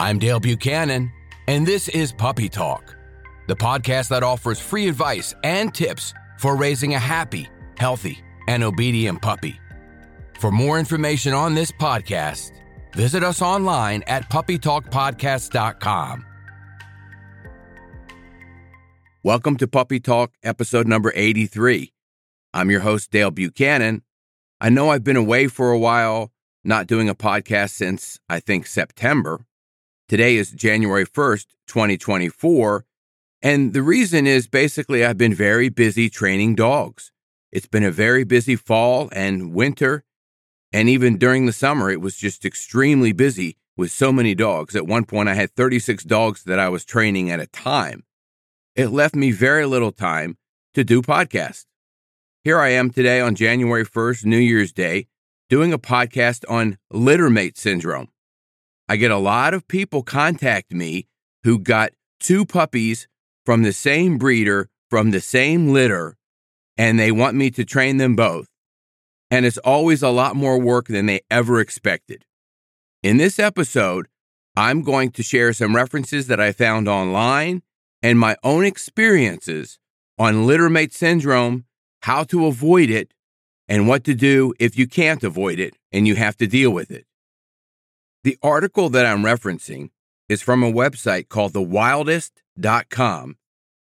I'm Dale Buchanan, and this is Puppy Talk, the podcast that offers free advice and tips for raising a happy, healthy, and obedient puppy. For more information on this podcast, visit us online at puppytalkpodcast.com. Welcome to Puppy Talk, episode number 83. I'm your host, Dale Buchanan. I know I've been away for a while, not doing a podcast since I think September. Today is January 1st, 2024. And the reason is basically I've been very busy training dogs. It's been a very busy fall and winter. And even during the summer, it was just extremely busy with so many dogs. At one point, I had 36 dogs that I was training at a time. It left me very little time to do podcasts. Here I am today on January 1st, New Year's Day, doing a podcast on littermate syndrome. I get a lot of people contact me who got two puppies from the same breeder, from the same litter, and they want me to train them both. And it's always a lot more work than they ever expected. In this episode, I'm going to share some references that I found online and my own experiences on littermate syndrome, how to avoid it, and what to do if you can't avoid it and you have to deal with it. The article that I'm referencing is from a website called thewildest.com.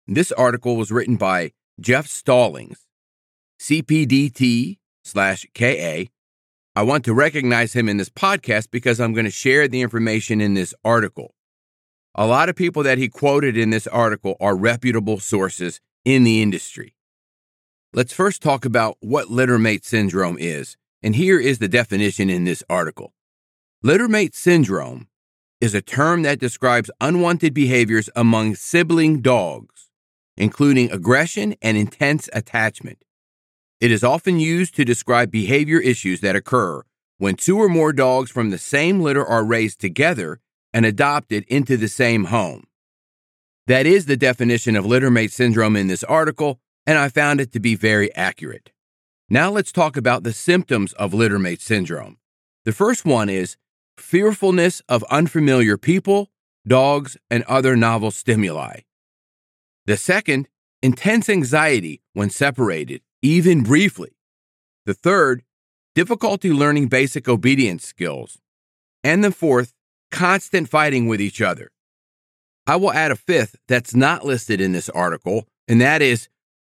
This article was written by Jeff Stallings, CPDT slash KA. I want to recognize him in this podcast because I'm going to share the information in this article. A lot of people that he quoted in this article are reputable sources in the industry. Let's first talk about what littermate syndrome is, and here is the definition in this article. Littermate syndrome is a term that describes unwanted behaviors among sibling dogs, including aggression and intense attachment. It is often used to describe behavior issues that occur when two or more dogs from the same litter are raised together and adopted into the same home. That is the definition of littermate syndrome in this article, and I found it to be very accurate. Now let's talk about the symptoms of littermate syndrome. The first one is fearfulness of unfamiliar people, dogs, and other novel stimuli. The second, intense anxiety when separated, even briefly. The third, difficulty learning basic obedience skills. And the fourth, constant fighting with each other. I will add a fifth that's not listed in this article, and that is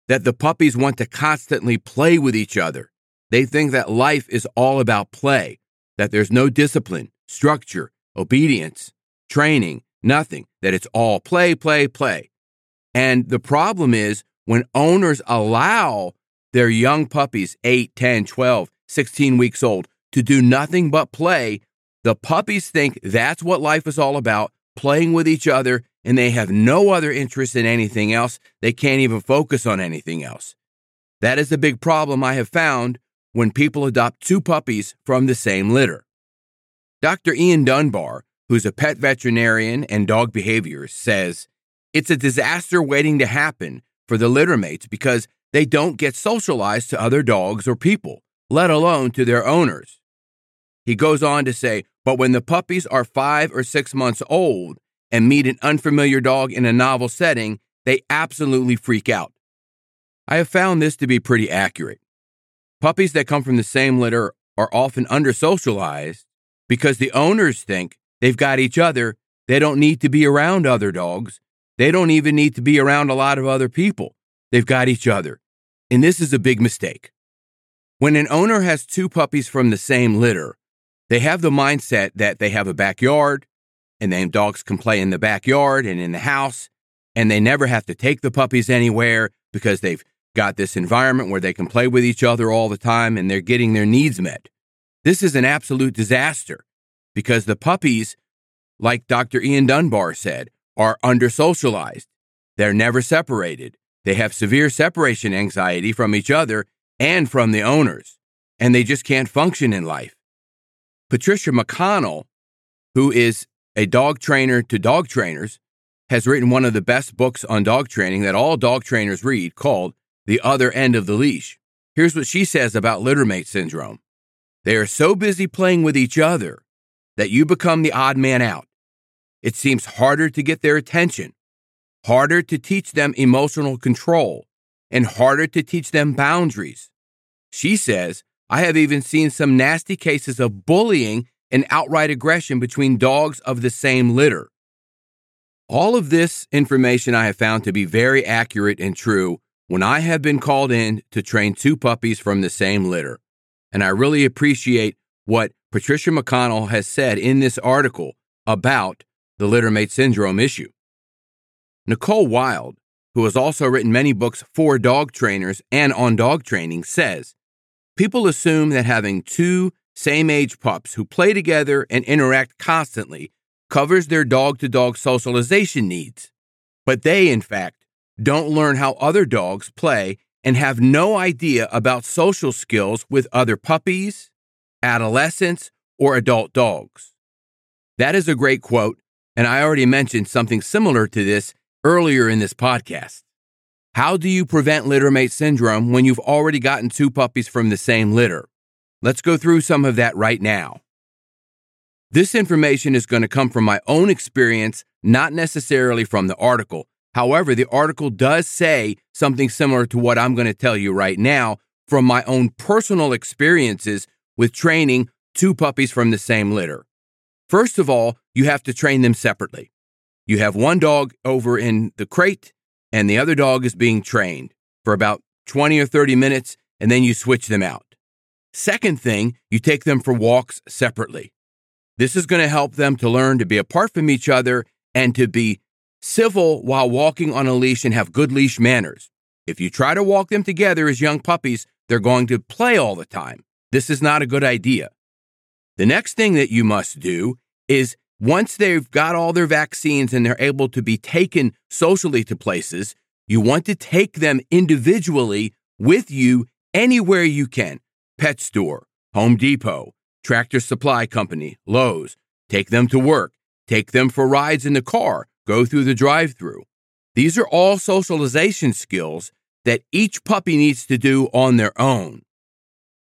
that the puppies want to constantly play with each other. They think that life is all about play, that there's no discipline, structure, obedience, training, nothing, that it's all play, play, play. And the problem is when owners allow their young puppies, 8, 10, 12, 16 weeks old, to do nothing but play, the puppies think that's what life is all about playing with each other, and they have no other interest in anything else. They can't even focus on anything else. That is the big problem I have found when people adopt two puppies from the same litter. Dr. Ian Dunbar, who's a pet veterinarian and dog behaviorist, says it's a disaster waiting to happen for the littermates because they don't get socialized to other dogs or people, let alone to their owners. He goes on to say, but when the puppies are five or six months old and meet an unfamiliar dog in a novel setting, they absolutely freak out. I have found this to be pretty accurate. Puppies that come from the same litter are often under socialized because the owners think they've got each other. They don't need to be around other dogs. They don't even need to be around a lot of other people. They've got each other. And this is a big mistake. When an owner has two puppies from the same litter, they have the mindset that they have a backyard and then dogs can play in the backyard and in the house and they never have to take the puppies anywhere because they've got this environment where they can play with each other all the time and they're getting their needs met. This is an absolute disaster because the puppies, like Dr. Ian Dunbar said, are under socialized. They're never separated. They have severe separation anxiety from each other and from the owners, and they just can't function in life. Patricia McConnell, who is a dog trainer to dog trainers, has written one of the best books on dog training that all dog trainers read called The Other End of the Leash. Here's what she says about littermate syndrome they are so busy playing with each other that you become the odd man out. It seems harder to get their attention, harder to teach them emotional control, and harder to teach them boundaries. She says, I have even seen some nasty cases of bullying and outright aggression between dogs of the same litter. All of this information I have found to be very accurate and true when I have been called in to train two puppies from the same litter. And I really appreciate what Patricia McConnell has said in this article about the littermate syndrome issue. Nicole Wilde, who has also written many books for dog trainers and on dog training, says people assume that having two same age pups who play together and interact constantly covers their dog to dog socialization needs. But they, in fact, don't learn how other dogs play and have no idea about social skills with other puppies, adolescents, or adult dogs. That is a great quote, and I already mentioned something similar to this earlier in this podcast. How do you prevent littermate syndrome when you've already gotten two puppies from the same litter? Let's go through some of that right now. This information is going to come from my own experience, not necessarily from the article. However, the article does say something similar to what I'm going to tell you right now from my own personal experiences with training two puppies from the same litter. First of all, you have to train them separately. You have one dog over in the crate, and the other dog is being trained for about 20 or 30 minutes, and then you switch them out. Second thing, you take them for walks separately. This is going to help them to learn to be apart from each other and to be civil while walking on a leash and have good leash manners. If you try to walk them together as young puppies, they're going to play all the time. This is not a good idea. The next thing that you must do is once they've got all their vaccines and they're able to be taken socially to places, you want to take them individually with you anywhere you can pet store, Home Depot, Tractor Supply Company, Lowe's. Take them to work. Take them for rides in the car. Go through the drive through. These are all socialization skills that each puppy needs to do on their own.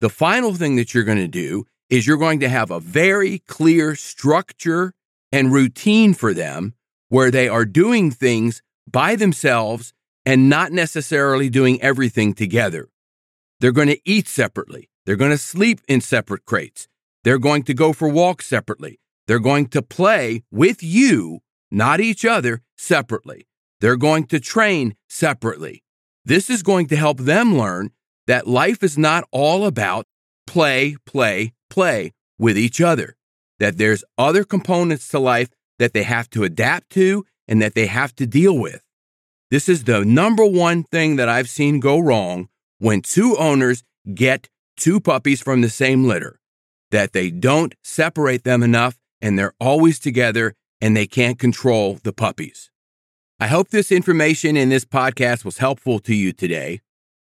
The final thing that you're going to do is you're going to have a very clear structure and routine for them where they are doing things by themselves and not necessarily doing everything together. They're going to eat separately. They're going to sleep in separate crates. They're going to go for walks separately. They're going to play with you, not each other, separately. They're going to train separately. This is going to help them learn that life is not all about play, play, play with each other, that there's other components to life that they have to adapt to and that they have to deal with. This is the number one thing that I've seen go wrong when two owners get two puppies from the same litter, that they don't separate them enough and they're always together and they can't control the puppies. I hope this information in this podcast was helpful to you today.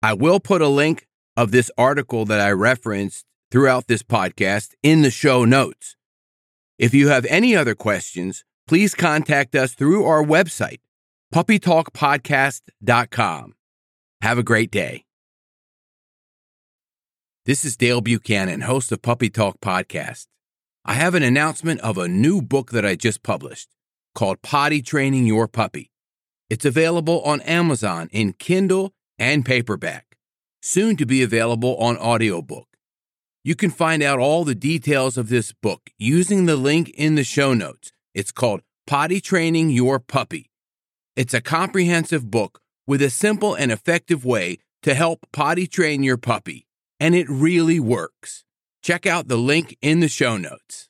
I will put a link of this article that I referenced throughout this podcast in the show notes. If you have any other questions, please contact us through our website, puppytalkpodcast.com. Have a great day. This is Dale Buchanan, host of Puppy Talk Podcast. I have an announcement of a new book that I just published called Potty Training Your Puppy. It's available on Amazon in Kindle and paperback, soon to be available on audiobook. You can find out all the details of this book using the link in the show notes. It's called Potty Training Your Puppy. It's a comprehensive book with a simple and effective way to help potty train your puppy and it really works. Check out the link in the show notes.